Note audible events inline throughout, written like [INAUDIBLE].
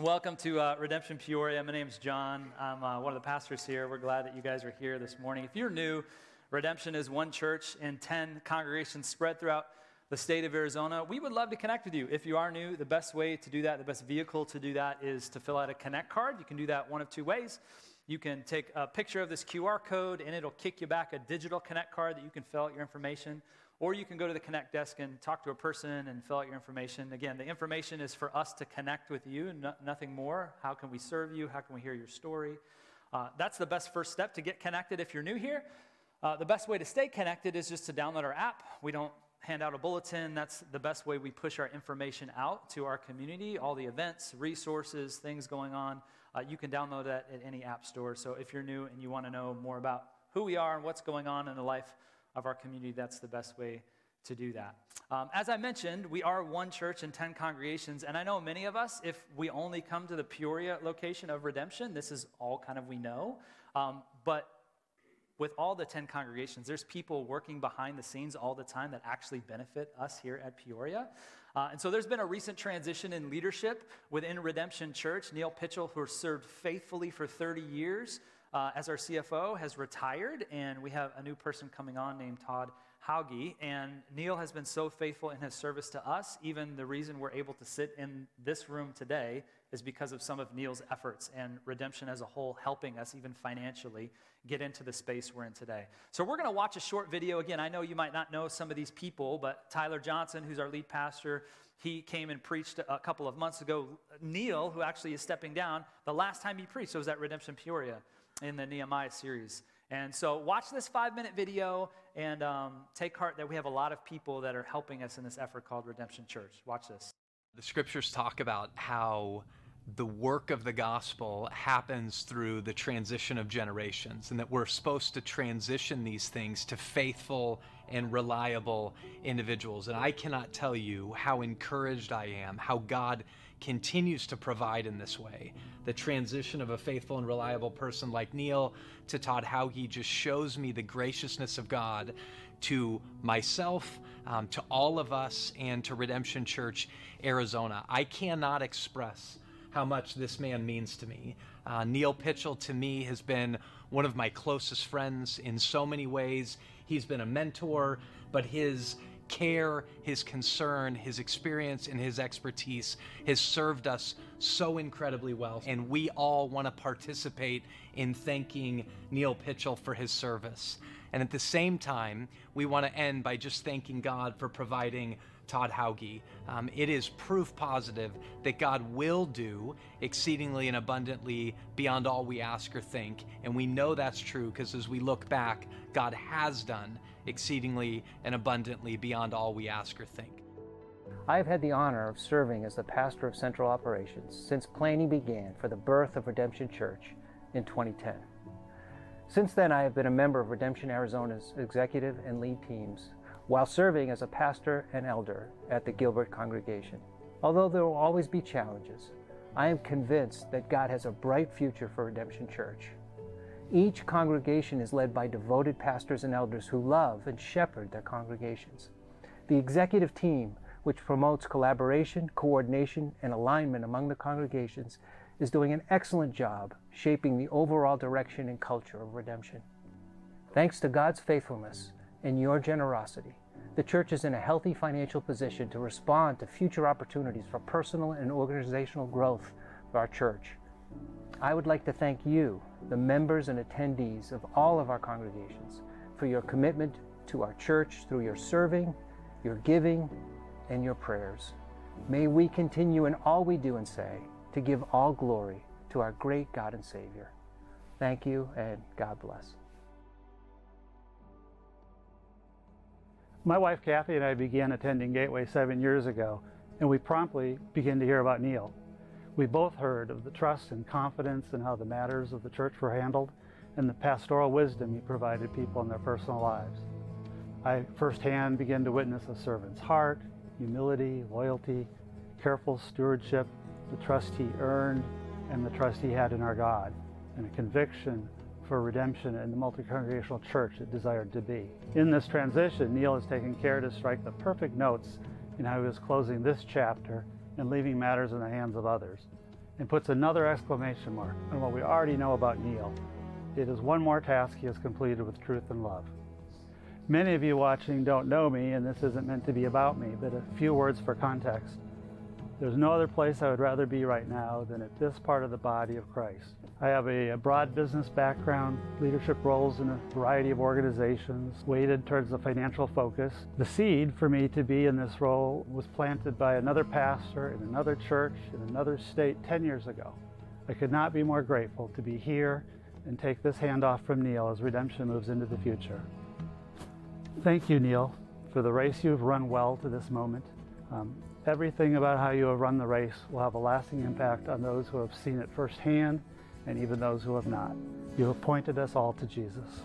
Welcome to uh, Redemption Peoria. My name is John. I'm uh, one of the pastors here. We're glad that you guys are here this morning. If you're new, Redemption is one church and 10 congregations spread throughout the state of Arizona. We would love to connect with you. If you are new, the best way to do that, the best vehicle to do that is to fill out a Connect card. You can do that one of two ways. You can take a picture of this QR code and it'll kick you back a digital Connect card that you can fill out your information. Or you can go to the Connect desk and talk to a person and fill out your information. Again, the information is for us to connect with you, no, nothing more. How can we serve you? How can we hear your story? Uh, that's the best first step to get connected if you're new here. Uh, the best way to stay connected is just to download our app. We don't hand out a bulletin. That's the best way we push our information out to our community, all the events, resources, things going on. Uh, you can download that at any app store. So if you're new and you want to know more about who we are and what's going on in the life of our community, that's the best way to do that. Um, as I mentioned, we are one church and 10 congregations, and I know many of us, if we only come to the Peoria location of redemption, this is all kind of we know. Um, but with all the 10 congregations, there's people working behind the scenes all the time that actually benefit us here at Peoria. Uh, and so there's been a recent transition in leadership within Redemption Church. Neil Pitchell, who served faithfully for 30 years uh, as our CFO, has retired, and we have a new person coming on named Todd Hauge. And Neil has been so faithful in his service to us. Even the reason we're able to sit in this room today is because of some of Neil's efforts and redemption as a whole helping us, even financially, get into the space we're in today. So, we're going to watch a short video. Again, I know you might not know some of these people, but Tyler Johnson, who's our lead pastor, he came and preached a couple of months ago. Neil, who actually is stepping down, the last time he preached was at Redemption Peoria in the Nehemiah series. And so, watch this five minute video and um, take heart that we have a lot of people that are helping us in this effort called Redemption Church. Watch this. The scriptures talk about how the work of the gospel happens through the transition of generations, and that we're supposed to transition these things to faithful and reliable individuals. And I cannot tell you how encouraged I am, how God continues to provide in this way. The transition of a faithful and reliable person like Neil to Todd Hauge just shows me the graciousness of God to myself, um, to all of us, and to Redemption Church Arizona. I cannot express how much this man means to me. Uh, Neil Pitchell, to me, has been one of my closest friends in so many ways. He's been a mentor, but his care, his concern, his experience, and his expertise has served us so incredibly well. And we all want to participate in thanking Neil Pitchell for his service. And at the same time, we want to end by just thanking God for providing Todd Hauge. Um, it is proof positive that God will do exceedingly and abundantly beyond all we ask or think. And we know that's true because as we look back, God has done exceedingly and abundantly beyond all we ask or think. I have had the honor of serving as the pastor of Central Operations since planning began for the birth of Redemption Church in 2010. Since then, I have been a member of Redemption Arizona's executive and lead teams while serving as a pastor and elder at the Gilbert congregation. Although there will always be challenges, I am convinced that God has a bright future for Redemption Church. Each congregation is led by devoted pastors and elders who love and shepherd their congregations. The executive team, which promotes collaboration, coordination, and alignment among the congregations, is doing an excellent job shaping the overall direction and culture of redemption. Thanks to God's faithfulness, and your generosity, the church is in a healthy financial position to respond to future opportunities for personal and organizational growth of our church. I would like to thank you, the members and attendees of all of our congregations, for your commitment to our church through your serving, your giving, and your prayers. May we continue in all we do and say to give all glory to our great God and Savior. Thank you, and God bless. My wife Kathy and I began attending Gateway seven years ago, and we promptly began to hear about Neil. We both heard of the trust and confidence and how the matters of the church were handled and the pastoral wisdom he provided people in their personal lives. I firsthand began to witness a servant's heart, humility, loyalty, careful stewardship, the trust he earned, and the trust he had in our God, and a conviction for redemption in the multi-congregational church it desired to be. In this transition, Neil has taken care to strike the perfect notes in how he was closing this chapter and leaving matters in the hands of others. and puts another exclamation mark on what we already know about Neil. It is one more task he has completed with truth and love. Many of you watching don't know me, and this isn't meant to be about me, but a few words for context. There's no other place I would rather be right now than at this part of the body of Christ. I have a, broad business background, leadership roles in a variety of organizations, weighted towards the financial focus. The seed for me to be in this role was planted by another pastor in another church in another state 10 years ago. I could not be more grateful to be here and take this handoff from Neil as redemption moves into the future. Thank you, Neil, for the race you've run well to this moment. Um, Everything about how you have run the race will have a lasting impact on those who have seen it firsthand and even those who have not. You have pointed us all to Jesus.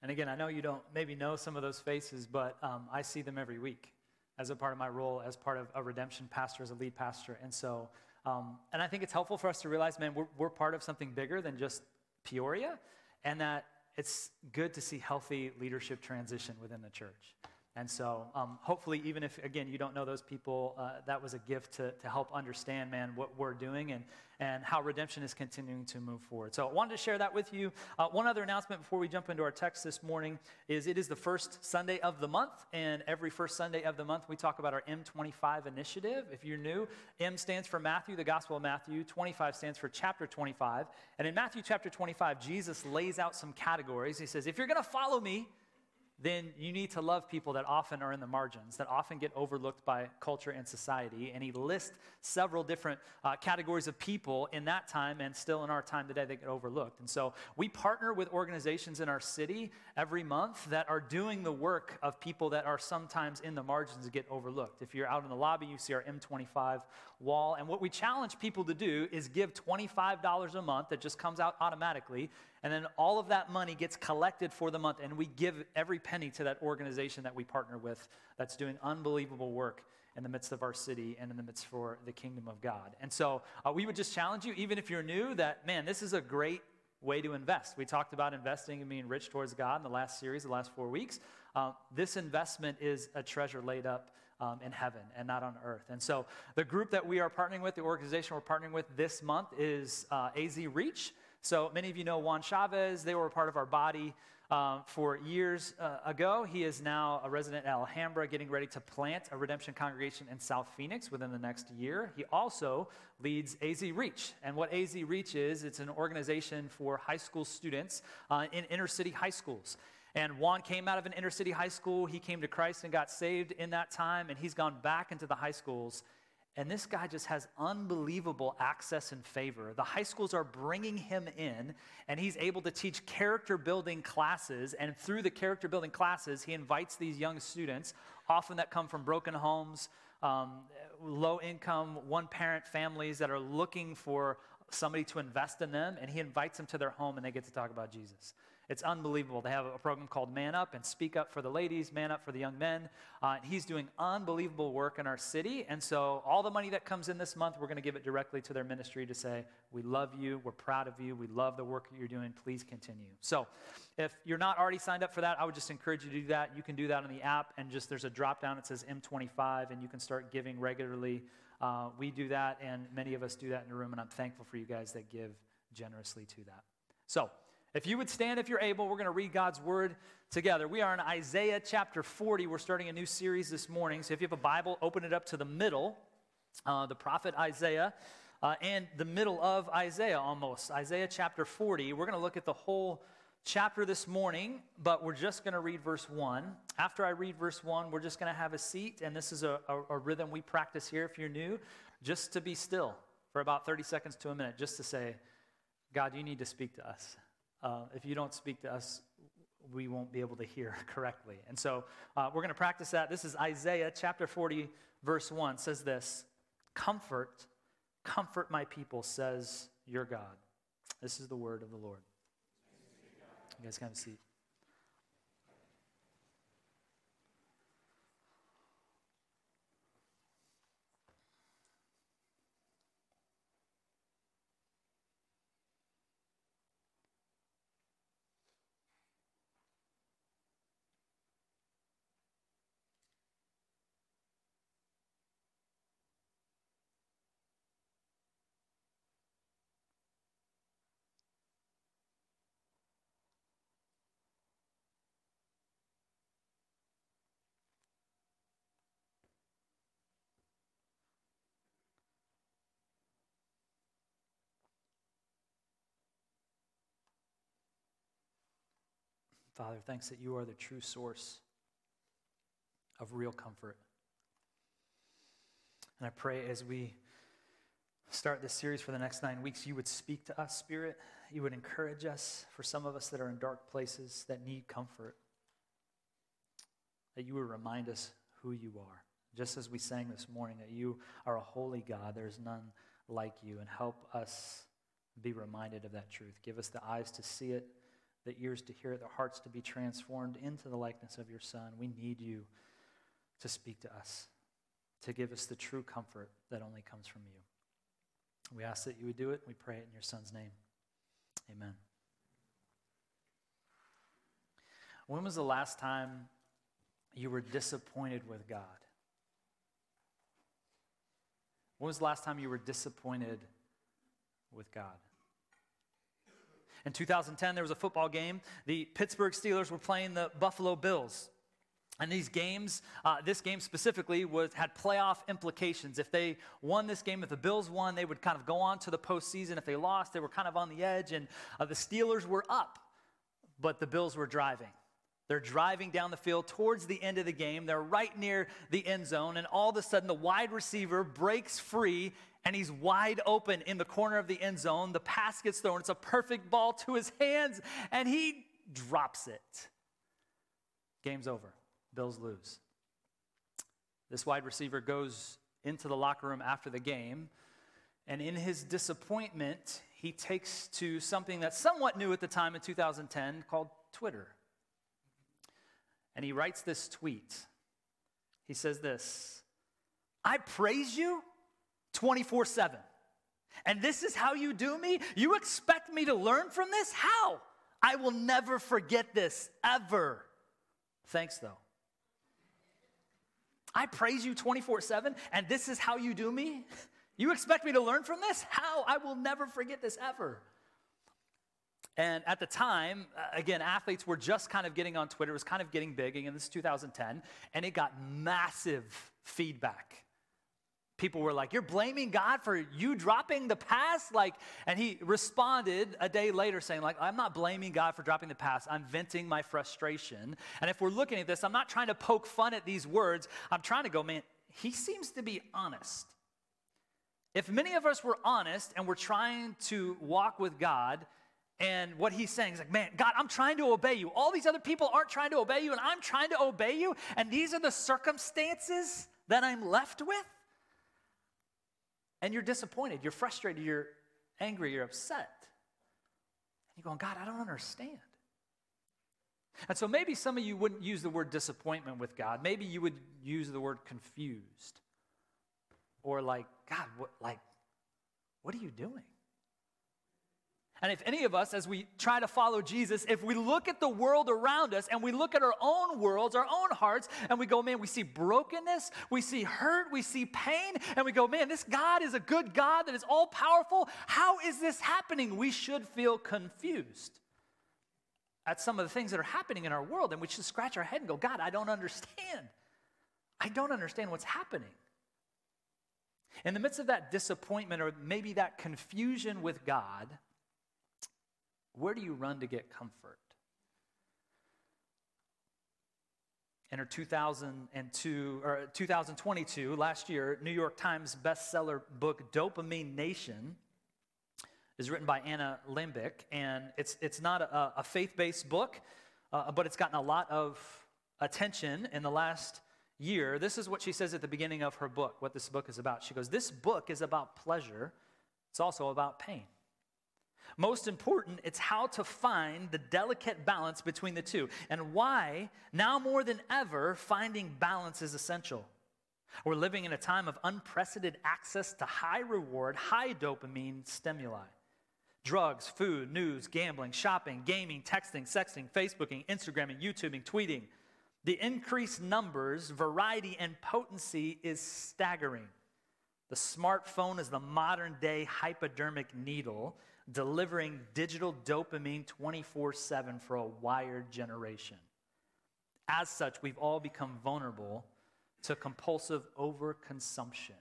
And again, I know you don't maybe know some of those faces, but um, I see them every week as a part of my role as part of a redemption pastor, as a lead pastor. And so um, and I think it's helpful for us to realize, man, we're, we're part of something bigger than just Peoria, and that it's good to see healthy leadership transition within the church. And so, um, hopefully, even if, again, you don't know those people, uh, that was a gift to, to help understand, man, what we're doing and, and how redemption is continuing to move forward. So, I wanted to share that with you. Uh, one other announcement before we jump into our text this morning is it is the first Sunday of the month. And every first Sunday of the month, we talk about our M25 initiative. If you're new, M stands for Matthew, the Gospel of Matthew. 25 stands for chapter 25. And in Matthew chapter 25, Jesus lays out some categories. He says, If you're going to follow me, then you need to love people that often are in the margins, that often get overlooked by culture and society. And he lists several different uh, categories of people in that time and still in our time today that get overlooked. And so we partner with organizations in our city every month that are doing the work of people that are sometimes in the margins get overlooked. If you're out in the lobby, you see our M25 wall. And what we challenge people to do is give $25 a month that just comes out automatically and then all of that money gets collected for the month, and we give every penny to that organization that we partner with that's doing unbelievable work in the midst of our city and in the midst for the kingdom of God. And so uh, we would just challenge you, even if you're new, that man, this is a great way to invest. We talked about investing and being rich towards God in the last series, the last four weeks. Uh, this investment is a treasure laid up um, in heaven and not on earth. And so the group that we are partnering with, the organization we're partnering with this month is uh, AZ Reach. So many of you know Juan Chavez. They were a part of our body uh, for years uh, ago. He is now a resident at Alhambra, getting ready to plant a redemption congregation in South Phoenix within the next year. He also leads AZ Reach. And what AZ Reach is, it's an organization for high school students uh, in inner city high schools. And Juan came out of an inner city high school. He came to Christ and got saved in that time, and he's gone back into the high schools and this guy just has unbelievable access and favor. The high schools are bringing him in, and he's able to teach character building classes. And through the character building classes, he invites these young students, often that come from broken homes, um, low income, one parent families that are looking for somebody to invest in them. And he invites them to their home, and they get to talk about Jesus. It's unbelievable. They have a program called Man Up and Speak Up for the ladies, Man Up for the young men. Uh, he's doing unbelievable work in our city. And so, all the money that comes in this month, we're going to give it directly to their ministry to say, We love you. We're proud of you. We love the work that you're doing. Please continue. So, if you're not already signed up for that, I would just encourage you to do that. You can do that on the app, and just there's a drop down that says M25, and you can start giving regularly. Uh, we do that, and many of us do that in the room, and I'm thankful for you guys that give generously to that. So, if you would stand if you're able, we're going to read God's word together. We are in Isaiah chapter 40. We're starting a new series this morning. So if you have a Bible, open it up to the middle, uh, the prophet Isaiah, uh, and the middle of Isaiah almost. Isaiah chapter 40. We're going to look at the whole chapter this morning, but we're just going to read verse 1. After I read verse 1, we're just going to have a seat, and this is a, a, a rhythm we practice here if you're new, just to be still for about 30 seconds to a minute, just to say, God, you need to speak to us. Uh, if you don't speak to us, we won't be able to hear [LAUGHS] correctly. And so uh, we're going to practice that. This is Isaiah chapter 40, verse 1 says this Comfort, comfort my people, says your God. This is the word of the Lord. You guys can have a seat. Father, thanks that you are the true source of real comfort. And I pray as we start this series for the next nine weeks, you would speak to us, Spirit. You would encourage us for some of us that are in dark places that need comfort. That you would remind us who you are. Just as we sang this morning, that you are a holy God, there's none like you, and help us be reminded of that truth. Give us the eyes to see it, the ears to hear the hearts to be transformed into the likeness of your Son. We need you to speak to us, to give us the true comfort that only comes from you. We ask that you would do it. We pray it in your Son's name. Amen. When was the last time you were disappointed with God? When was the last time you were disappointed with God? In 2010, there was a football game. The Pittsburgh Steelers were playing the Buffalo Bills. And these games, uh, this game specifically, was, had playoff implications. If they won this game, if the Bills won, they would kind of go on to the postseason. If they lost, they were kind of on the edge. And uh, the Steelers were up, but the Bills were driving. They're driving down the field towards the end of the game. They're right near the end zone. And all of a sudden, the wide receiver breaks free and he's wide open in the corner of the end zone. The pass gets thrown. It's a perfect ball to his hands, and he drops it. Game's over. Bills lose. This wide receiver goes into the locker room after the game, and in his disappointment, he takes to something that's somewhat new at the time in 2010 called Twitter. And he writes this tweet. He says this I praise you 24 7. And this is how you do me? You expect me to learn from this? How? I will never forget this, ever. Thanks, though. I praise you 24 7, and this is how you do me? You expect me to learn from this? How? I will never forget this ever. And at the time, uh, again, athletes were just kind of getting on Twitter. It was kind of getting big. Again, this is 2010. And it got massive feedback. People were like, You're blaming God for you dropping the pass? Like, and he responded a day later saying, like, I'm not blaming God for dropping the pass. I'm venting my frustration. And if we're looking at this, I'm not trying to poke fun at these words. I'm trying to go, man, he seems to be honest. If many of us were honest and we're trying to walk with God, and what he's saying is like, man, God, I'm trying to obey you. All these other people aren't trying to obey you, and I'm trying to obey you. And these are the circumstances that I'm left with. And you're disappointed, you're frustrated, you're angry, you're upset. And you're going, God, I don't understand. And so maybe some of you wouldn't use the word disappointment with God. Maybe you would use the word confused. Or like, God, what like what are you doing? And if any of us, as we try to follow Jesus, if we look at the world around us and we look at our own worlds, our own hearts, and we go, man, we see brokenness, we see hurt, we see pain, and we go, man, this God is a good God that is all powerful. How is this happening? We should feel confused at some of the things that are happening in our world, and we should scratch our head and go, God, I don't understand. I don't understand what's happening. In the midst of that disappointment or maybe that confusion with God, where do you run to get comfort? In her 2002 or 2022, last year, New York Times bestseller book Dopamine Nation is written by Anna Lembke, and it's it's not a, a faith-based book, uh, but it's gotten a lot of attention in the last year. This is what she says at the beginning of her book. What this book is about. She goes, "This book is about pleasure. It's also about pain." Most important, it's how to find the delicate balance between the two and why, now more than ever, finding balance is essential. We're living in a time of unprecedented access to high reward, high dopamine stimuli. Drugs, food, news, gambling, shopping, gaming, texting, sexting, Facebooking, Instagramming, YouTubing, tweeting. The increased numbers, variety, and potency is staggering. The smartphone is the modern day hypodermic needle delivering digital dopamine 24 7 for a wired generation. As such, we've all become vulnerable to compulsive overconsumption.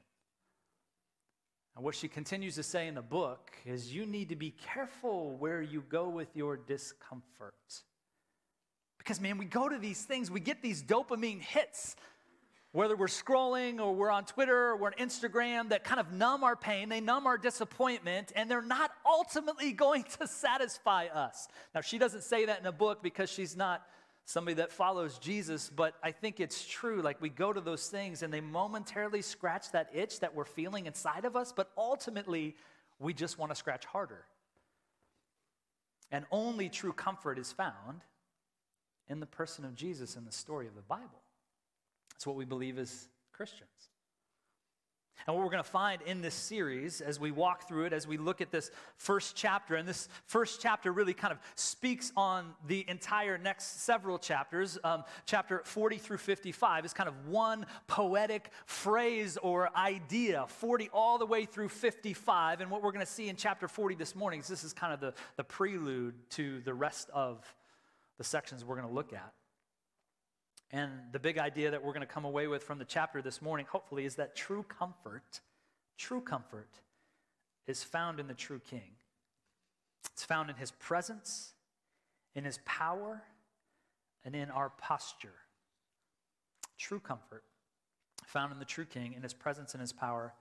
And what she continues to say in the book is you need to be careful where you go with your discomfort. Because, man, we go to these things, we get these dopamine hits, whether we're scrolling or we're on Twitter or we're on Instagram, that kind of numb our pain, they numb our disappointment, and they're not ultimately [LAUGHS] going to satisfy us. Now, she doesn't say that in a book because she's not somebody that follows Jesus, but I think it's true. Like we go to those things and they momentarily scratch that itch that we're feeling inside of us, but ultimately we just want to scratch harder. And only true comfort is found in the person of Jesus in the story of the Bible. What we believe as Christians. And what we're going to find in this series as we walk through it, as we look at this first chapter, and this first chapter really kind of speaks on the entire next several chapters. Um, chapter 40 through 55 is kind of one poetic phrase or idea, 40 all the way through 55. And what we're going to see in chapter 40 this morning is this is kind of the, the prelude to the rest of the sections we're going to look at. And the big idea that we're going to come away with from the chapter this morning, hopefully, is that true comfort, true comfort, is found in the true King. It's found in his presence, in his power, and in our posture. True comfort found in the true King, in his presence and his power,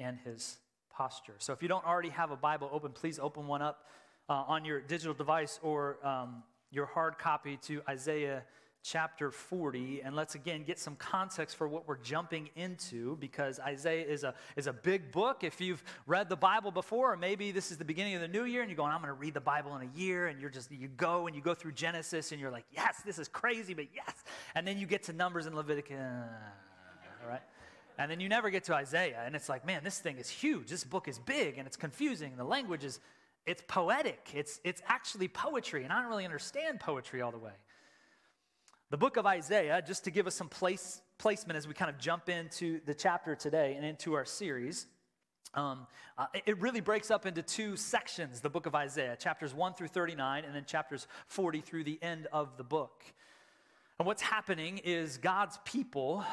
and his posture. So if you don't already have a Bible open, please open one up uh, on your digital device or um, your hard copy to Isaiah chapter 40, and let's again get some context for what we're jumping into because Isaiah is a, is a big book. If you've read the Bible before, or maybe this is the beginning of the new year and you're going, I'm going to read the Bible in a year, and you're just, you go and you go through Genesis and you're like, yes, this is crazy, but yes. And then you get to Numbers and Leviticus, right? And then you never get to Isaiah, and it's like, man, this thing is huge. This book is big and it's confusing. The language is, it's poetic. It's, it's actually poetry, and I don't really understand poetry all the way. The book of Isaiah, just to give us some place, placement as we kind of jump into the chapter today and into our series, um, uh, it really breaks up into two sections, the book of Isaiah, chapters 1 through 39, and then chapters 40 through the end of the book. And what's happening is God's people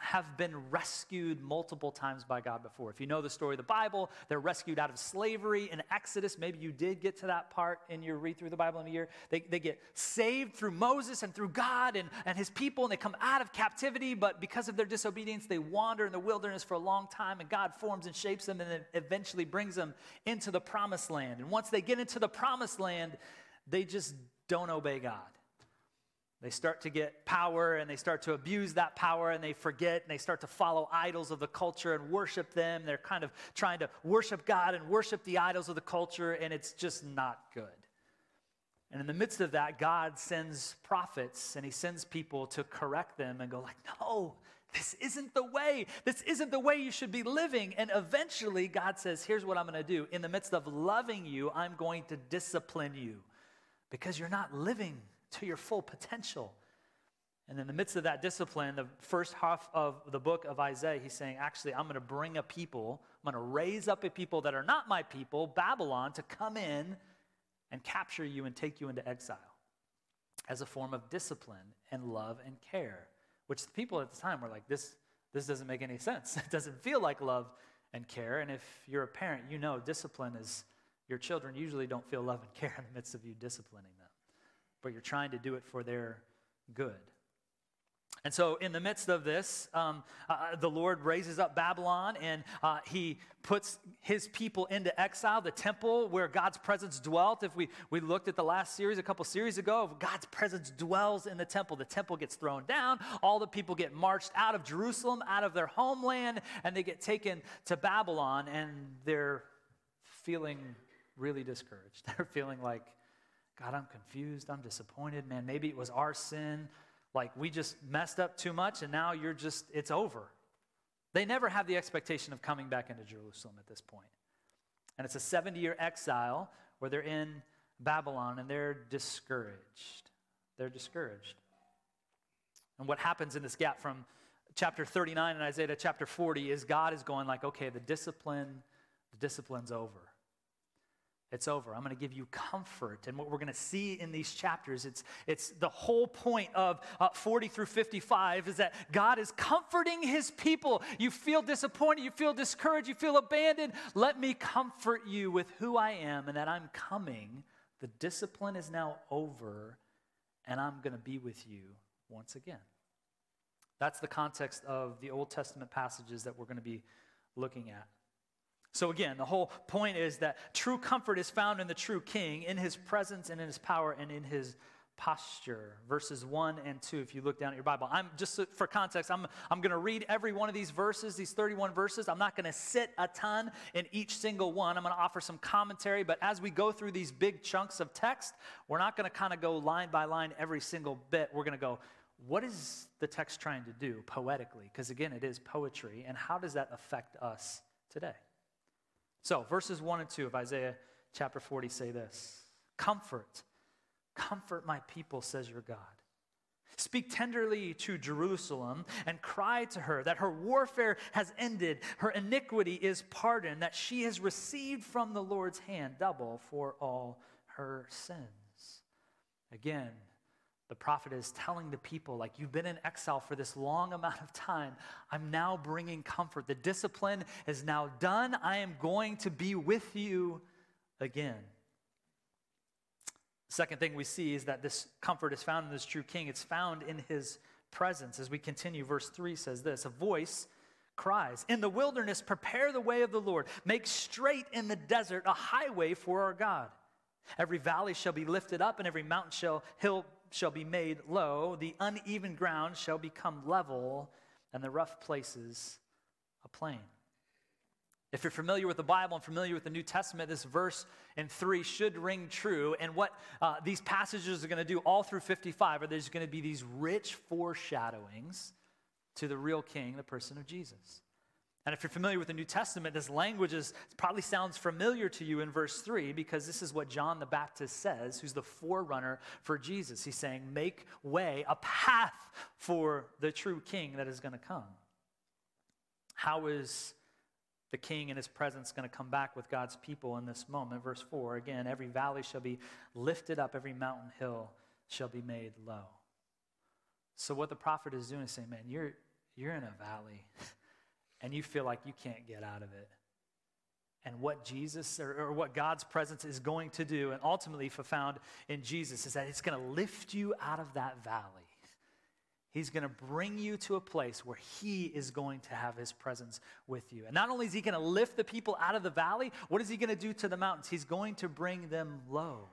have been rescued multiple times by God before. If you know the story of the Bible, they're rescued out of slavery in Exodus. Maybe you did get to that part in your read through the Bible in a year. They, they get saved through Moses and through God and, and his people, and they come out of captivity, but because of their disobedience, they wander in the wilderness for a long time, and God forms and shapes them and then eventually brings them into the promised land. And once they get into the promised land, they just don't obey God. They start to get power and they start to abuse that power and they forget and they start to follow idols of the culture and worship them. They're kind of trying to worship God and worship the idols of the culture, and it's just not good. And in the midst of that, God sends prophets and he sends people to correct them and go like, "No, this isn't the way. This isn't the way you should be living." And eventually God says, "Here's what I'm going to do. In the midst of loving you, I'm going to discipline you because you're not living to your full potential. And in the midst of that discipline, the first half of the book of Isaiah, he's saying, actually, I'm going to bring a people, I'm going to raise up a people that are not my people, Babylon, to come in and capture you and take you into exile as a form of discipline and love and care, which the people at the time were like, this, this doesn't make any sense. [LAUGHS] It doesn't feel like love and care. And if you're a parent, you know discipline is, your children usually don't feel love and care in the midst of you disciplining them but you're trying to do it for their good. And so, in the midst of this, um, uh, the Lord raises up Babylon and uh, he puts his people into exile, the temple where God's presence dwelt. If we, we looked at the last series, a couple series ago, God's presence dwells in the temple. The temple gets thrown down, all the people get marched out of Jerusalem, out of their homeland, and they get taken to Babylon, and they're feeling really discouraged. [LAUGHS] They're feeling like, God, I'm confused. I'm disappointed. Man, maybe it was our sin. Like we just messed up too much and now you're just, it's over. They never have the expectation of coming back into Jerusalem at this point. And it's a 70 year exile where they're in Babylon and they're discouraged. They're discouraged. And what happens in this gap from chapter 39 in Isaiah to chapter 40 is God is going like, okay, the discipline, the discipline's over. It's over. I'm going to give you comfort. And what we're going to see in these chapters, it's, it's the whole point of uh, 40 through 55 is that God is comforting his people. You feel disappointed, you feel discouraged, you feel abandoned. Let me comfort you with who I am and that I'm coming. The discipline is now over, and I'm going to be with you once again. That's the context of the Old Testament passages that we're going to be looking at. So, again, the whole point is that true comfort is found in the true king, in his presence and in his power and in his posture. Verses 1 and 2, if you look down at your Bible. I'm just for context, I'm, I'm going to read every one of these verses, these 31 verses. I'm not going to sit a ton in each single one. I'm going to offer some commentary, but as we go through these big chunks of text, we're not going to kind of go line by line every single bit. We're going to go, what is the text trying to do poetically? Because again, it is poetry. And how does that affect us today? So, verses 1 and 2 of Isaiah chapter 40 say this Comfort Comfort my people, says your God. Speak tenderly to Jerusalem and cry to her that her warfare has ended, her iniquity is pardoned, that she has received from the Lord's hand double for all her sins. Again, the prophet is telling the people, like, you've been in exile for this long amount of time. I'm now bringing comfort. The discipline is now done. I am going to be with you again. Second thing we see is that this comfort is found in this true king. It's found in his presence. As we continue, verse 3 says this A voice cries, In the wilderness, prepare the way of the Lord. Make straight in the desert a highway for our God. Every valley shall be lifted up, and every mountain shall, hill shall be made low. The uneven ground shall become level, and the rough places a plain. If you're familiar with the Bible and familiar with the New Testament, this verse in 3 should ring true. And what uh, these passages are going to do all through 55 are there's going to be these rich foreshadowings to the real king, the person of Jesus. And if you're familiar with the New Testament, this language is, probably sounds familiar to you in verse 3 because this is what John the Baptist says, who's the forerunner for Jesus. He's saying, Make way, a path for the true king that is going to come. How is the king and his presence going to come back with God's people in this moment. Verse 4 again, every valley shall be lifted up, every mountain hill shall be made low. So, what the prophet is doing is saying, man, you're, you're in a valley [LAUGHS] and you feel like you can't get out of it. And what Jesus or, or what God's presence is going to do, and ultimately found in Jesus, is that it's going to lift you out of that valley He's going to bring you to a place where He is going to have His presence with you. And not only is He going to lift the people out of the valley, what is He going to do to the mountains? He's going to bring them low.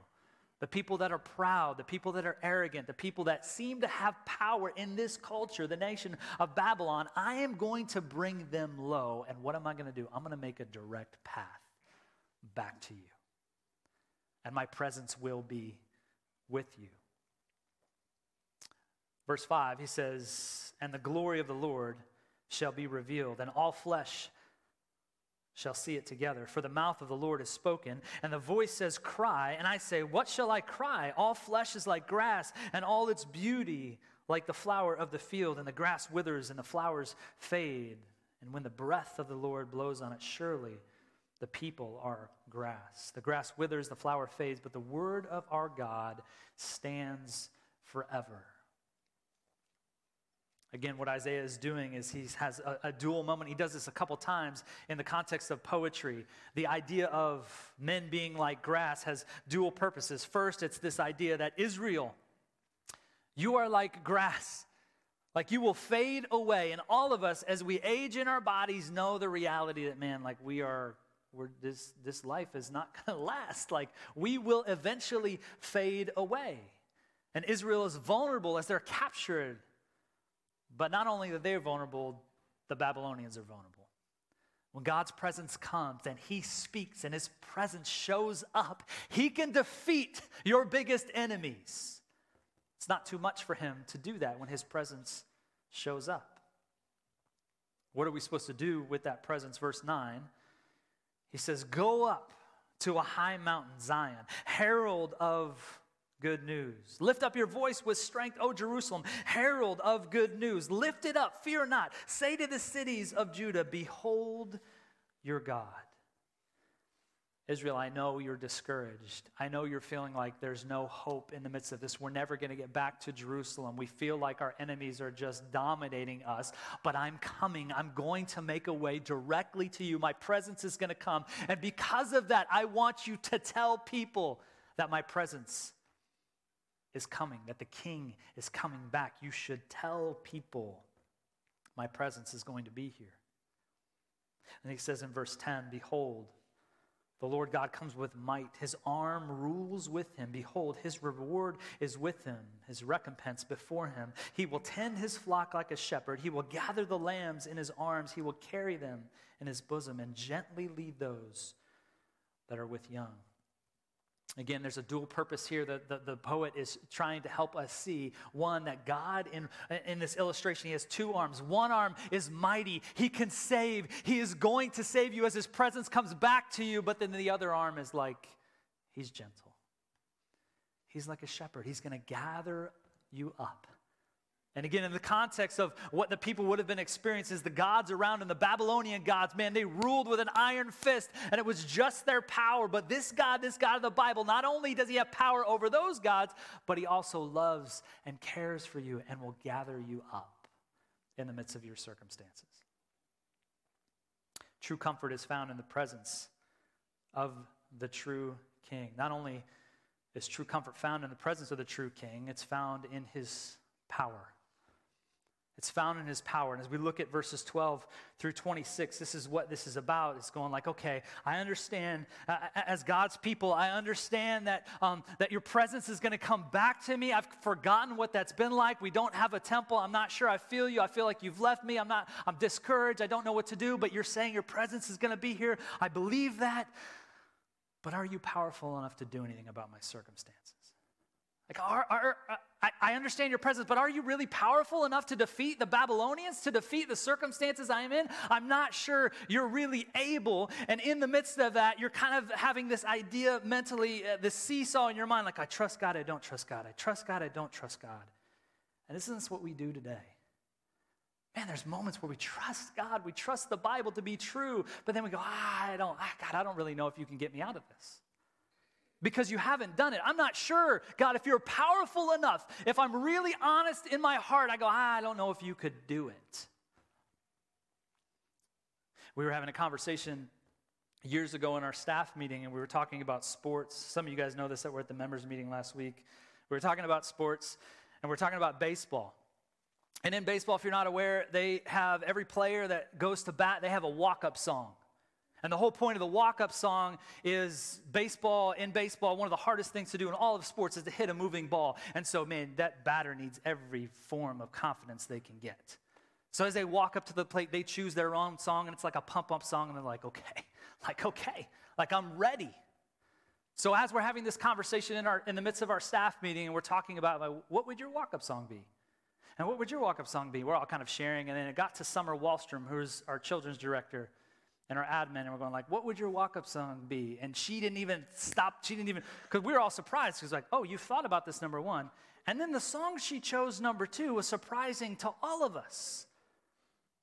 The people that are proud, the people that are arrogant, the people that seem to have power in this culture, the nation of Babylon, I am going to bring them low. And what am I going to do? I'm going to make a direct path back to you. And my presence will be with you. Verse 5, he says, And the glory of the Lord shall be revealed, and all flesh shall see it together. For the mouth of the Lord is spoken, and the voice says, Cry. And I say, What shall I cry? All flesh is like grass, and all its beauty like the flower of the field, and the grass withers, and the flowers fade. And when the breath of the Lord blows on it, surely the people are grass. The grass withers, the flower fades, but the word of our God stands forever. Again, what Isaiah is doing is he has a, a, dual moment. He does this a couple times in the context of poetry. The idea of men being like grass has dual purposes. First, it's this idea that Israel, you are like grass. Like you will fade away. And all of us, as we age in our bodies, know the reality that, man, like we are, we're, this, this life is not going [LAUGHS] to last. Like we will eventually fade away. And Israel is vulnerable as they're captured but not only are they're vulnerable, the Babylonians are vulnerable. When God's presence comes and He speaks and His presence shows up, He can defeat your biggest enemies. It's not too much for Him to do that when His presence shows up. What are we supposed to do with that presence? Verse 9, He says, Go up to a high mountain, Zion, herald of good news. Lift up your voice with strength, O Jerusalem, herald of good news. Lift it up, fear not. Say to the cities of Judah, Behold your God. Israel, I know you're discouraged. I know you're feeling like there's no hope in the midst of this. We're never going to get back to Jerusalem. We feel like our enemies are just dominating us, but I'm coming. I'm going to make a way directly to you. My presence is going to come. And because of that, I want you to tell people that my presence is coming, that the king is coming back. You should tell people my presence is going to be here. And he says in verse 10 Behold, the Lord God comes with might. His arm rules with him. Behold, his reward is with him, his recompense before him. He will tend his flock like a shepherd. He will gather the lambs in his arms. He will carry them in his bosom and gently lead those that are with young. Again, there's a dual purpose here that the, the, poet is trying to help us see. One, that God, in, in this illustration, he has two arms. One arm is mighty, he can save, he is going to save you as his presence comes back to you, but then the other arm is like, he's gentle. He's like a shepherd, he's going to gather you up. And again, in the context of what the people would have been experiencing, is the gods around them, the Babylonian gods, man, they ruled with an iron fist, and it was just their power. But this God, this God of the Bible, not only does he have power over those gods, but he also loves and cares for you and will gather you up in the midst of your circumstances. True comfort is found in the presence of the true king. Not only is true comfort found in the presence of the true king, it's found in his power. It's found in his power. And as we look at verses 12 through 26, this is what this is about. It's going like, okay, I understand, uh, as God's people, I understand that, um, that your presence is going to come back to me. I've forgotten what that's been like. We don't have a temple. I'm not sure I feel you. I feel like you've left me. I'm not, I'm discouraged. I don't know what to do, but you're saying your presence is going to be here. I believe that. But are you powerful enough to do anything about my circumstances? Like, are, are, I, I understand your presence, but are you really powerful enough to defeat the Babylonians, to defeat the circumstances I am in? I'm not sure you're really able. And in the midst of that, you're kind of having this idea mentally, uh, this seesaw in your mind like, I trust God, I don't trust God. I trust God, I don't trust God. And this isn't this what we do today? Man, there's moments where we trust God, we trust the Bible to be true, but then we go, ah, I don't, ah, God, I don't really know if you can get me out of this because you haven't done it. I'm not sure, God, if you're powerful enough, if I'm really honest in my heart, I go, ah, I don't know if you could do it. We were having a conversation years ago in our staff meeting, and we were talking about sports. Some of you guys know this that we're at the members meeting last week. We were talking about sports, and we're talking about baseball. And in baseball, if you're not aware, they have every player that goes to bat, they have a walk up song. And the whole point of the walk up song is baseball, in baseball, one of the hardest things to do in all of sports is to hit a moving ball. And so, man, that batter needs every form of confidence they can get. So as they walk up to the plate, they choose their own song, and it's like a pump up song, and they're like, okay, [LAUGHS] like, okay, like I'm ready. So as we're having this conversation in, our, in the midst of our staff meeting, and we're talking about like, what would your walk up song be? And what would your walk up song be? We're all kind of sharing, and then it got to Summer Wallstrom, who's our children's director and our admin, and we're going like, "What would your walk-up song be?" And she didn't even stop. She didn't even because we were all surprised. Because like, "Oh, you thought about this number one," and then the song she chose number two was surprising to all of us.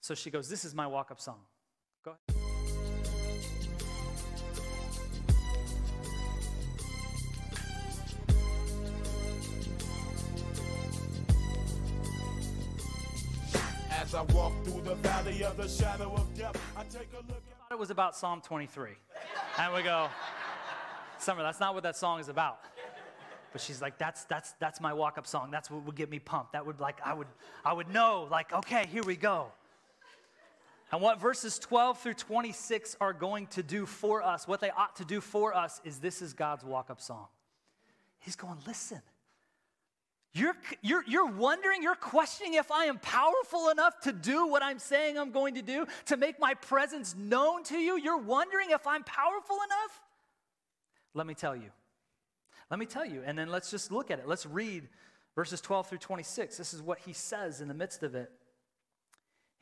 So she goes, "This is my walk-up song." Go ahead. As I walk through the valley of the shadow of death, I take a look it was about Psalm 23. and we go, Summer, that's not what that song is about. But she's like, that's, that's, that's my walk up song. That's what would get me pumped. That would, like, I would, I would know, like, okay, here we go. And what verses 12 through 26 are going to do for us, what they ought to do for us, is this is God's walk up song. He's going, listen, you're, you're, you're wondering, you're questioning if I am powerful enough to do what I'm saying I'm going to do, to make my presence known to you. You're wondering if I'm powerful enough? Let me tell you. Let me tell you. And then let's just look at it. Let's read verses 12 through 26. This is what he says in the midst of it.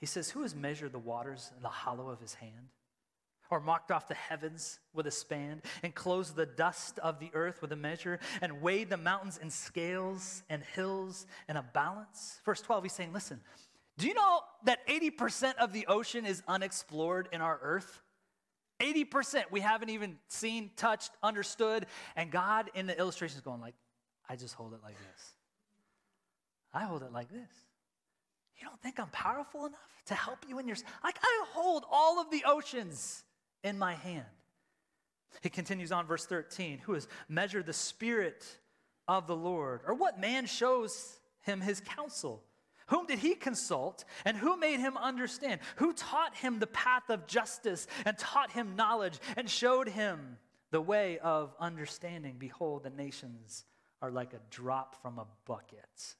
He says, Who has measured the waters in the hollow of his hand? Or marked off the heavens with a span, and closed the dust of the earth with a measure, and weighed the mountains in scales and hills in a balance. Verse 12, he's saying, Listen, do you know that 80% of the ocean is unexplored in our earth? 80% we haven't even seen, touched, understood. And God in the illustration is going like, I just hold it like this. I hold it like this. You don't think I'm powerful enough to help you in your like I hold all of the oceans in my hand. He continues on, verse 13, who has measured the spirit of the Lord? Or what man shows him his counsel? Whom did he consult? And who made him understand? Who taught him the path of justice and taught him knowledge and showed him the way of understanding? Behold, the nations are like a drop from a bucket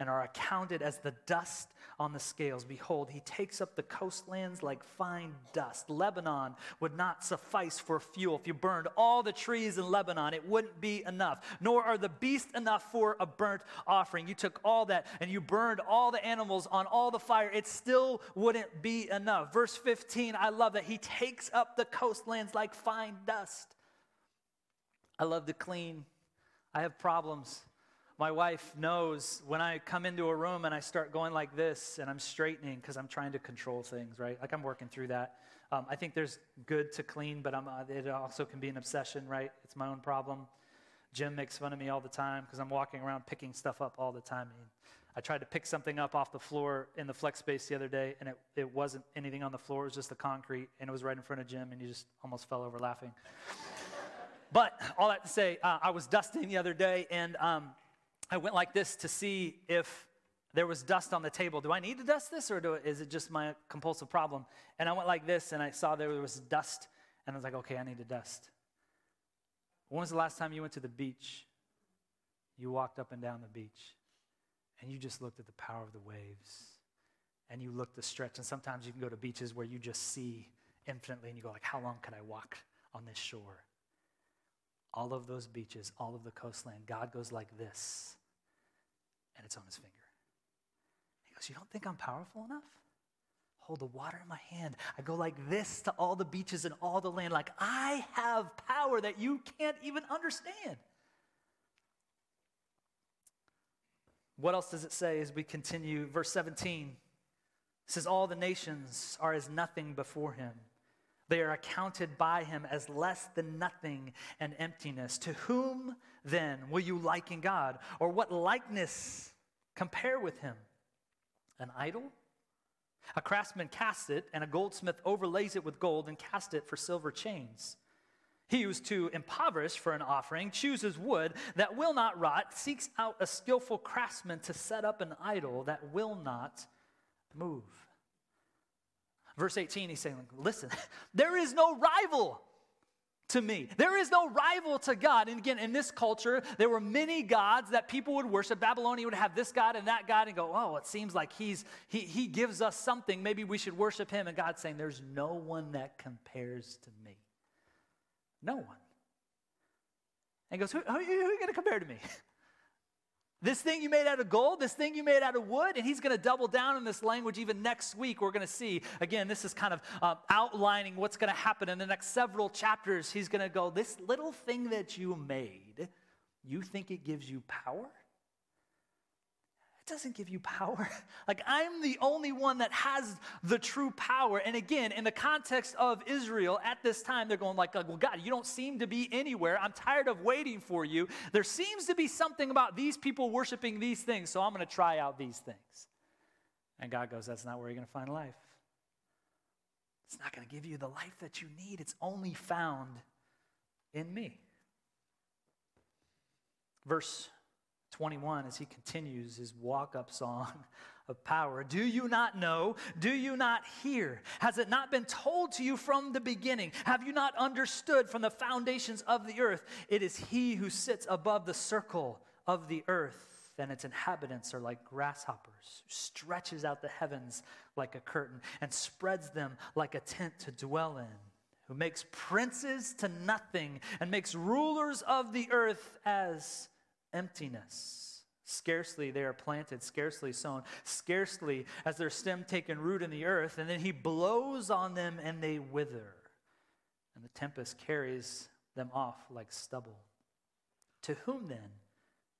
and are accounted as the dust on the scales. Behold, he takes up the coastlands like fine dust. Lebanon would not suffice for fuel. If you burned all the trees in Lebanon, it wouldn't be enough. Nor are the beasts enough for a burnt offering. You took all that and you burned all the animals on all the fire. It still wouldn't be enough. Verse 15, I love that. He takes up the coastlands like fine dust. I love to clean. I have problems my wife knows when I come into a room and I start going like this and I'm straightening because I'm trying to control things, right? Like I'm working through that. Um, I think there's good to clean, but uh, it also can be an obsession, right? It's my own problem. Jim makes fun of me all the time because I'm walking around picking stuff up all the time. I, mean, I tried to pick something up off the floor in the flex space the other day, and it, it wasn't anything on the floor. It was just the concrete, and it was right in front of Jim, and he just almost fell over laughing. [LAUGHS] but all that to say, uh, I was dusting the other day, and um, I went like this to see if there was dust on the table. Do I need to dust this or do, is it just my compulsive problem? And I went like this and I saw there was dust and I was like, okay, I need to dust. When was the last time you went to the beach? You walked up and down the beach and you just looked at the power of the waves and you looked the stretch. And sometimes you can go to beaches where you just see infinitely and you go like, how long can I walk on this shore? All of those beaches, all of the coastline, God goes like this and it's on his finger. He goes, You don't think I'm powerful enough? Hold the water in my hand. I go like this to all the beaches and all the land, like I have power that you can't even understand. What else does it say as we continue? Verse 17 says, All the nations are as nothing before him. They are accounted by him as less than nothing and emptiness. To whom then will you liken God? Or what likeness compare with him? An idol? A craftsman casts it, and a goldsmith overlays it with gold and casts it for silver chains. He who is to impoverish for an offering chooses wood that will not rot, seeks out a skillful craftsman to set up an idol that will not move. Verse 18, he's saying, Listen, [LAUGHS] there is no rival to me. There is no rival to God. And again, in this culture, there were many gods that people would worship. Babylonia would have this God and that God and go, oh, it seems like he's he, he gives us something. Maybe we should worship him. And God's saying, there's no one that compares to me. No one. And goes, who, who, who are you going to compare to me? [LAUGHS] This thing you made out of gold, this thing you made out of wood, and he's going to double down in this language even next week. We're going to see, again, this is kind of uh, outlining what's going to happen in the next several chapters. He's going to go, This little thing that you made, you think it gives you power? Doesn't give you power. [LAUGHS] Like, I'm the only one that has the true power. And again, in the context of Israel at this time, they're going like, well, God, you don't seem to be anywhere. I'm tired of waiting for you. There seems to be something about these people worshiping these things, so I'm going to try out these things. And God goes, that's not where you're going to find life. It's not going to give you the life that you need. It's only found in me. Verse 21 as he continues his walk up song of power. Do you not know? Do you not hear? Has it not been told to you from the beginning? Have you not understood from the foundations of the earth? It is he who sits above the circle of the earth, and its inhabitants are like grasshoppers, who stretches out the heavens like a curtain and spreads them like a tent to dwell in. Who makes princes to nothing and makes rulers of the earth as emptiness. Scarcely they are planted, scarcely sown, scarcely has their stem taken root in the earth, and then he blows on them and they wither. And the tempest carries them off like stubble. To whom then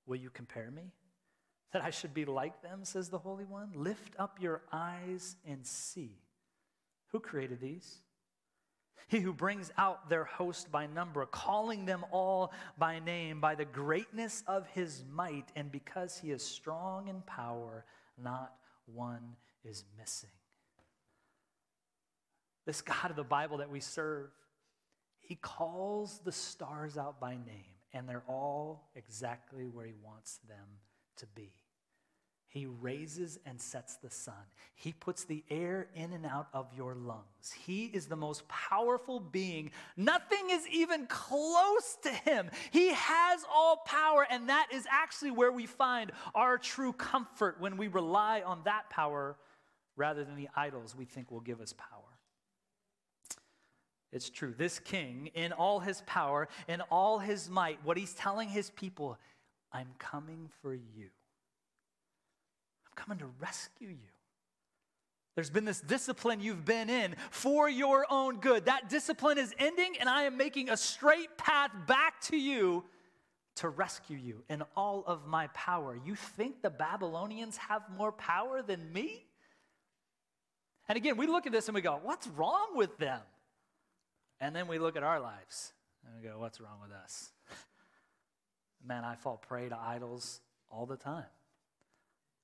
will you compare me? That I should be like them, says the Holy One? Lift up your eyes and see. Who created these? He who brings out their host by number, calling them all by name, by the greatness of his might, and because he is strong in power, not one is missing. This God of the Bible that we serve, he calls the stars out by name, and they're all exactly where He wants them to be. He raises and sets the sun. He puts the air in and out of your lungs. He is the most powerful being. Nothing is even close to him. He has all power, and that is actually where we find our true comfort when we rely on that power rather than the idols we think will give us power. It's true. This king, in all his power, in all his might, what he's telling his people, I'm coming for you coming to rescue you. There's been this discipline you've been in for your own good. That discipline is ending, and I am making a straight path back to you to rescue you in all of my power. You think the Babylonians have more power than me? And again, we look at this and we go, what's wrong with them? And then we look at our lives and we go, what's wrong with us? [LAUGHS] Man, I fall prey to idols all the time.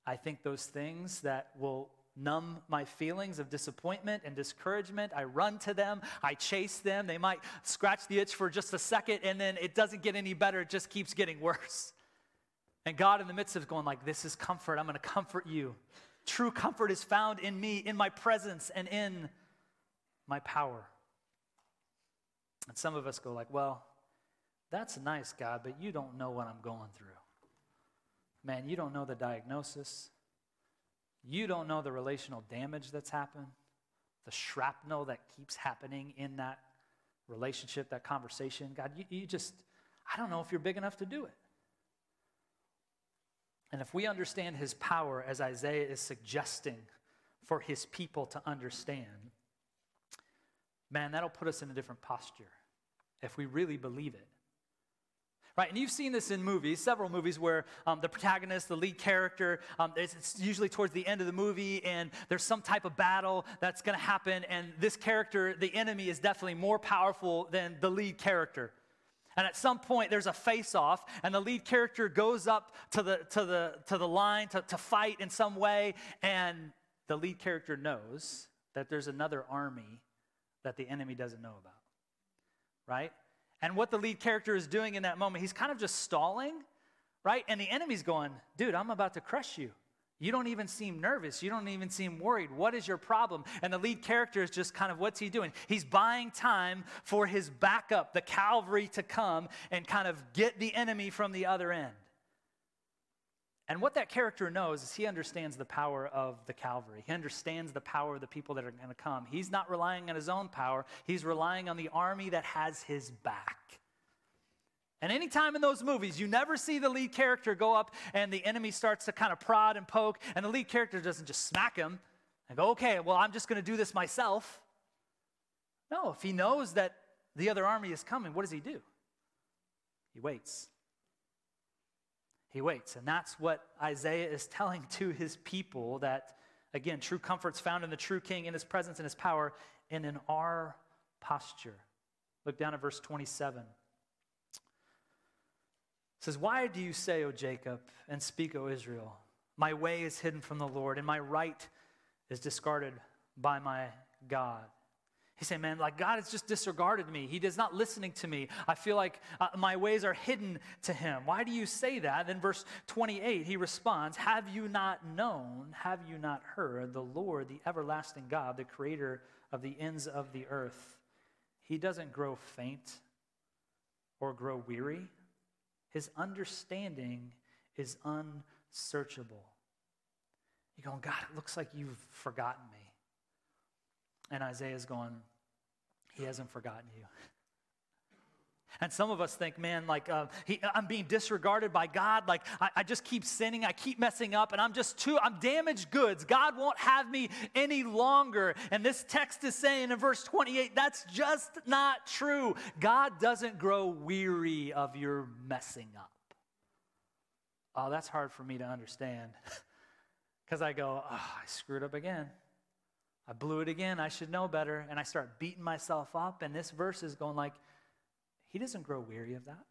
I think those things that will numb my feelings of disappointment and discouragement. I run to them, I chase them. They might scratch the itch for just a second, and then it doesn't get any better, it just keeps getting worse. And God, in the midst of going, like, this is comfort, I'm going to comfort you. True comfort is found in me, in my presence, and in my power. And some of us go, like, well, that's nice, God, but you don't know what I'm going through. Man, you don't know the diagnosis. You don't know the relational damage that's happened, the shrapnel that keeps happening in that relationship, that conversation. God, you, you just, I don't know if you're big enough to do it. And if we understand his power, as Isaiah is suggesting for his people to understand, man, that'll put us in a different posture if we really believe it right? And you've seen this in movies, several movies where um, the protagonist, the lead character, um, it's, it's, usually towards the end of the movie, and there's some type of battle that's going to happen, and this character, the enemy, is definitely more powerful than the lead character. And at some point, there's a face off, and the lead character goes up to the, to the, to the line to, to fight in some way, and the lead character knows that there's another army that the enemy doesn't know about, right? And what the lead character is doing in that moment, he's kind of just stalling, right? And the enemy's going, dude, I'm about to crush you. You don't even seem nervous. You don't even seem worried. What is your problem? And the lead character is just kind of what's he doing? He's buying time for his backup, the cavalry to come and kind of get the enemy from the other end. And what that character knows is he understands the power of the Calvary. He understands the power of the people that are going to come. He's not relying on his own power, he's relying on the army that has his back. And anytime in those movies, you never see the lead character go up and the enemy starts to kind of prod and poke, and the lead character doesn't just smack him and go, okay, well, I'm just going to do this myself. No, if he knows that the other army is coming, what does he do? He waits. He waits. And that's what Isaiah is telling to his people that, again, true comfort's found in the true king, in his presence and his power, and in our posture. Look down at verse 27. It says, Why do you say, O Jacob, and speak, O Israel? My way is hidden from the Lord, and my right is discarded by my God. He's saying, man, like God has just disregarded me. He is not listening to me. I feel like uh, my ways are hidden to him. Why do you say that? Then, verse 28, he responds, Have you not known, have you not heard, the Lord, the everlasting God, the creator of the ends of the earth? He doesn't grow faint or grow weary. His understanding is unsearchable. You're going, God, it looks like you've forgotten me. And Isaiah's going, He hasn't forgotten you. [LAUGHS] And some of us think, man, like uh, he, I'm being disregarded by God. Like I, I, just keep sinning, I keep messing up, and I'm just too, I'm damaged goods. God won't have me any longer. And this text is saying in verse 28, that's just not true. God doesn't grow weary of your messing up. Oh, that's hard for me to understand. [LAUGHS] Because I go, oh, I screwed up again. I blew it again. I should know better. And I start beating myself up. And this verse is going like, he doesn't grow weary of that.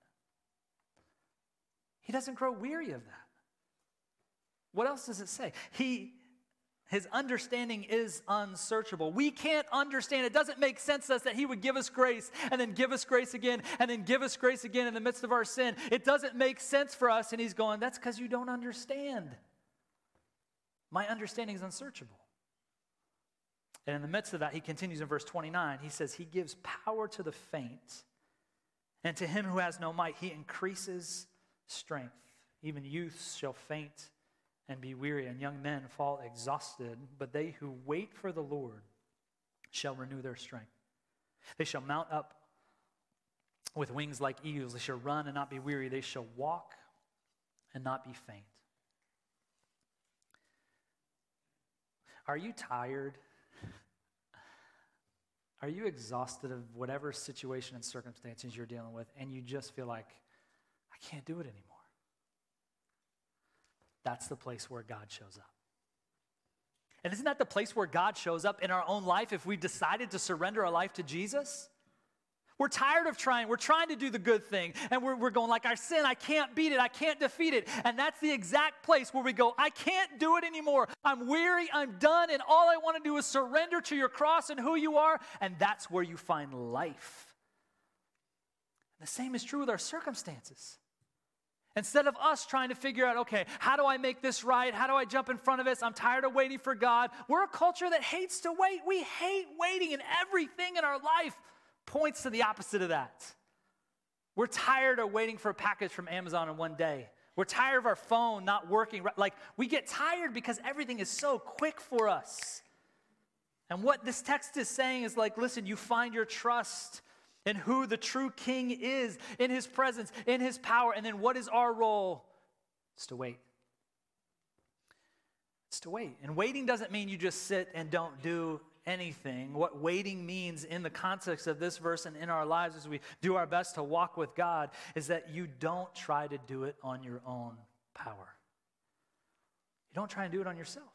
He doesn't grow weary of that. What else does it say? He His understanding is unsearchable. We can't understand. It doesn't make sense to us that He would give us grace and then give us grace again and then give us grace again in the midst of our sin. It doesn't make sense for us. And He's going, That's because you don't understand. My understanding is unsearchable. And in the midst of that, He continues in verse 29. He says, He gives power to the faint, and to him who has no might, He increases strength. Even youths shall faint and be weary, and young men fall exhausted. But they who wait for the Lord shall renew their strength. They shall mount up with wings like eagles. They shall run and not be weary. They shall walk and not be faint. Are you tired? Are you exhausted of whatever situation and circumstances you're dealing with, and you just feel like, I can't do it anymore? That's the place where God shows up. And isn't that the place where God shows up in our own life if we decided to surrender our life to Jesus? We're tired of trying. We're trying to do the good thing. And we're, we're going, like, our sin, I can't beat it. I can't defeat it. And that's the exact place where we go, I can't do it anymore. I'm weary. I'm done. And all I want to do is surrender to your cross and who you are. And that's where you find life. And the same is true with our circumstances. Instead of us trying to figure out, okay, how do I make this right? How do I jump in front of this? I'm tired of waiting for God. We're a culture that hates to wait. We hate waiting, in everything in our life points to the opposite of that. We're tired of waiting for a package from Amazon in one day. We're tired of our phone not working. Like, we get tired because everything is so quick for us. And what this text is saying is like, listen, you find your trust in who the true king is in his presence, in his power. And then what is our role? It's to wait. It's to wait. And waiting doesn't mean you just sit and don't do anything. What waiting means in the context of this verse and in our lives as we do our best to walk with God is that you don't try to do it on your own power. You don't try and do it on yourself.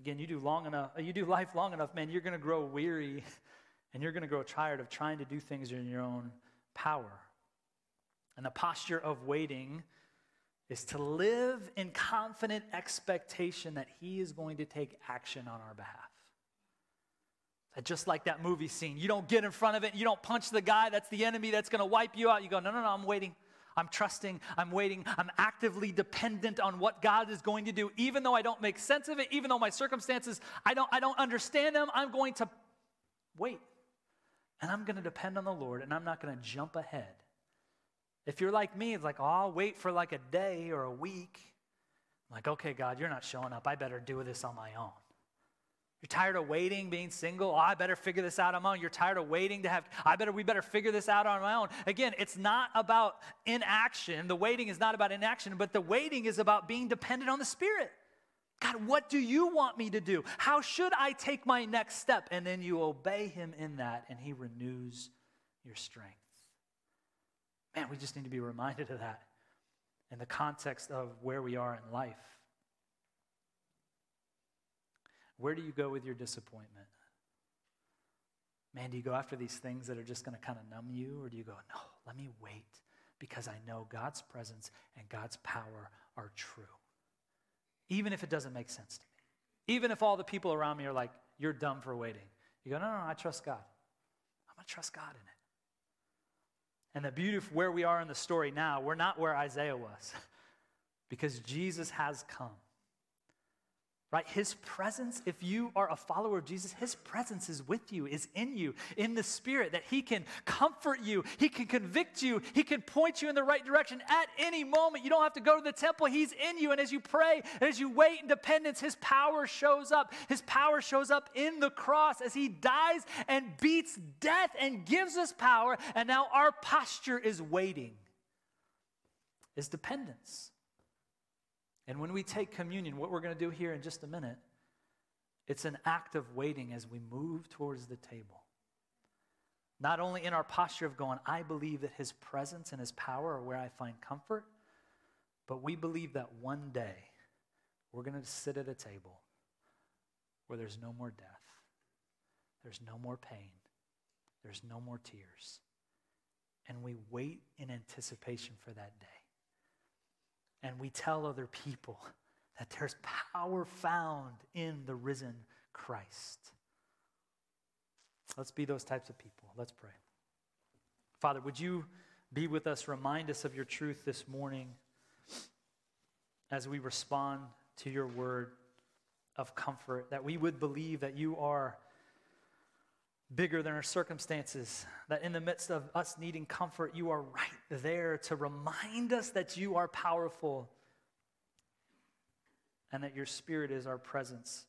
Again, you do long enough, you do life long enough, man, you're going to grow weary [LAUGHS] and you're going to grow tired of trying to do things in your own power. And the posture of waiting is to live in confident expectation that He is going to take action on our behalf. Just like that movie scene, you don't get in front of it, you don't punch the guy that's the enemy that's going to wipe you out. You go, no, no, no, I'm waiting. I'm trusting, I'm waiting, I'm actively dependent on what God is going to do. Even though I don't make sense of it, even though my circumstances, I don't, I don't understand them, I'm going to wait. And I'm going to depend on the Lord and I'm not going to jump ahead. If you're like me, it's like, oh, I'll wait for like a day or a week. I'm like, okay, God, you're not showing up. I better do this on my own. You're tired of waiting, being single. Oh, I better figure this out on my own. You're tired of waiting to have, I better, we better figure this out on my own. Again, it's not about inaction. The waiting is not about inaction, but the waiting is about being dependent on the Spirit. God, what do you want me to do? How should I take my next step? And then you obey him in that, and he renews your strength. Man, we just need to be reminded of that in the context of where we are in life. Where do you go with your disappointment? Man, do you go after these things that are just going to kind of numb you? Or do you go, no, let me wait because I know God's presence and God's power are true? Even if it doesn't make sense to me. Even if all the people around me are like, you're dumb for waiting. You go, no, no, no I trust God. I'm going to trust God in it. And the beauty of where we are in the story now, we're not where Isaiah was. [LAUGHS] Because Jesus has come right? His presence, if you are a follower of Jesus, his presence is with you, is in you, in the spirit, that he can comfort you, he can convict you, he can point you in the right direction at any moment. You don't have to go to the temple, he's in you. And as you pray and as you wait in dependence, his power shows up. His power shows up in the cross as he dies and beats death and gives us power. And now our posture is waiting, is dependence. And when we take communion, what we're going to do here in just a minute, it's an act of waiting as we move towards the table. Not only in our posture of going, I believe that his presence and his power are where I find comfort, but we believe that one day we're going to sit at a table where there's no more death, there's no more pain, there's no more tears. And we wait in anticipation for that day and we tell other people that there's power found in the risen Christ. Let's be those types of people. Let's pray. Father, would you be with us, remind us of your truth this morning as we respond to your word of comfort, that we would believe that you are bigger than our circumstances, that in the midst of us needing comfort, you are right there to remind us that you are powerful and that your spirit is our presence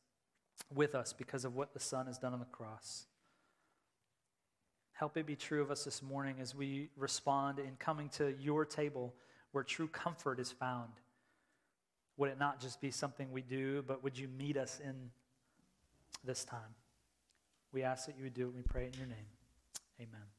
with us because of what the Son has done on the cross. Help it be true of us this morning as we respond in coming to your table where true comfort is found. Would it not just be something we do, but would you meet us in this time? We ask that you would do it. We pray in your name. Amen.